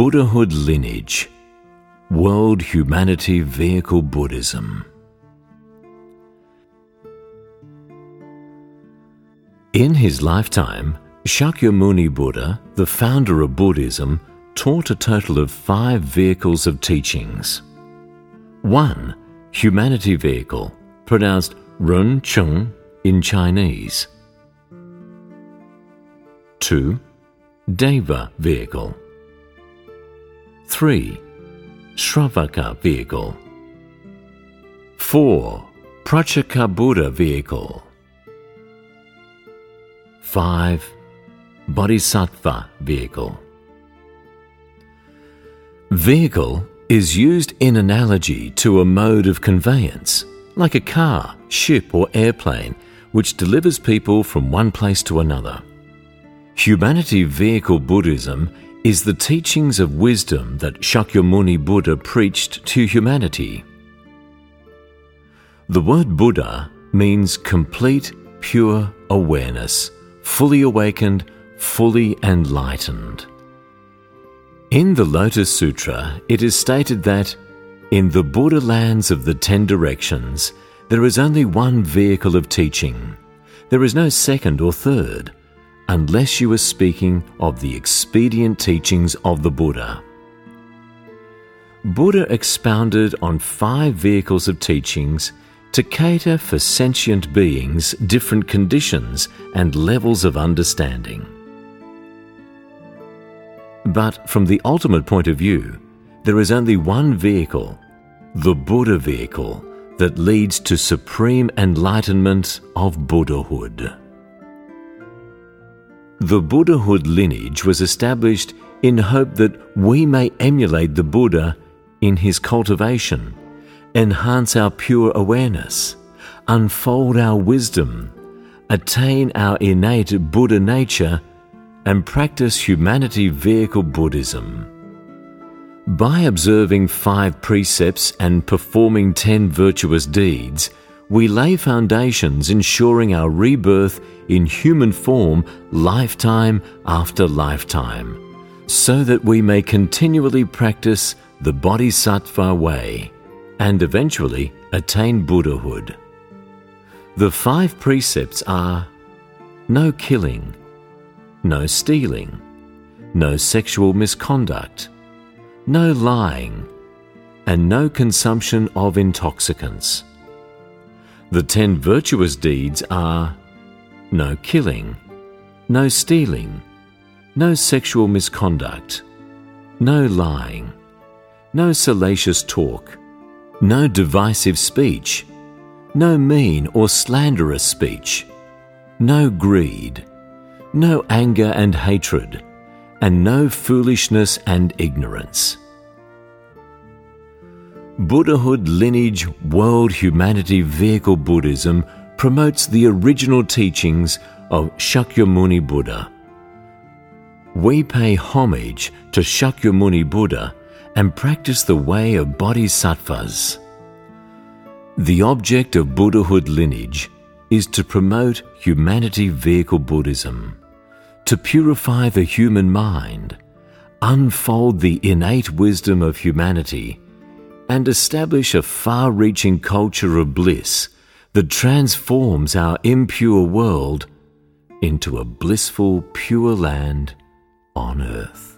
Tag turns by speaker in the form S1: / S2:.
S1: Buddhahood Lineage World Humanity Vehicle Buddhism. In his lifetime, Shakyamuni Buddha, the founder of Buddhism, taught a total of five vehicles of teachings. 1. Humanity Vehicle, pronounced Run Chung in Chinese. 2. Deva Vehicle. 3. Shravaka Vehicle. 4. Pratyeka Buddha Vehicle. 5. Bodhisattva Vehicle. Vehicle is used in analogy to a mode of conveyance, like a car, ship, or airplane, which delivers people from one place to another. Humanity Vehicle Buddhism is the teachings of wisdom that Shakyamuni Buddha preached to humanity. The word Buddha means complete, pure awareness, fully awakened, fully enlightened. In the Lotus Sutra, it is stated that in the Buddha lands of the Ten Directions, there is only one vehicle of teaching. There is no second or third, unless you are speaking of the expedient teachings of the Buddha. Buddha expounded on five vehicles of teachings to cater for sentient beings' different conditions and levels of understanding. But from the ultimate point of view, there is only one vehicle, the Buddha vehicle, that leads to supreme enlightenment of Buddhahood. The Buddhahood lineage was established in hope that we may emulate the Buddha in his cultivation, enhance our pure awareness, unfold our wisdom, attain our innate Buddha nature, and practice humanity vehicle Buddhism. By observing five precepts and performing ten virtuous deeds, we lay foundations ensuring our rebirth in human form lifetime after lifetime, so that we may continually practice the Bodhisattva way and eventually attain Buddhahood. The five precepts are no killing, no stealing, no sexual misconduct, no lying, and no consumption of intoxicants. The ten virtuous deeds are no killing, no stealing, no sexual misconduct, no lying, no salacious talk, no divisive speech, no mean or slanderous speech, no greed, no anger and hatred, and no foolishness and ignorance. Buddhahood Lineage World Humanity Vehicle Buddhism promotes the original teachings of Shakyamuni Buddha. We pay homage to Shakyamuni Buddha and practice the way of bodhisattvas. The object of Buddhahood lineage is to promote humanity vehicle Buddhism, to purify the human mind, unfold the innate wisdom of humanity, and establish a far reaching culture of bliss that transforms our impure world into a blissful, pure land on earth.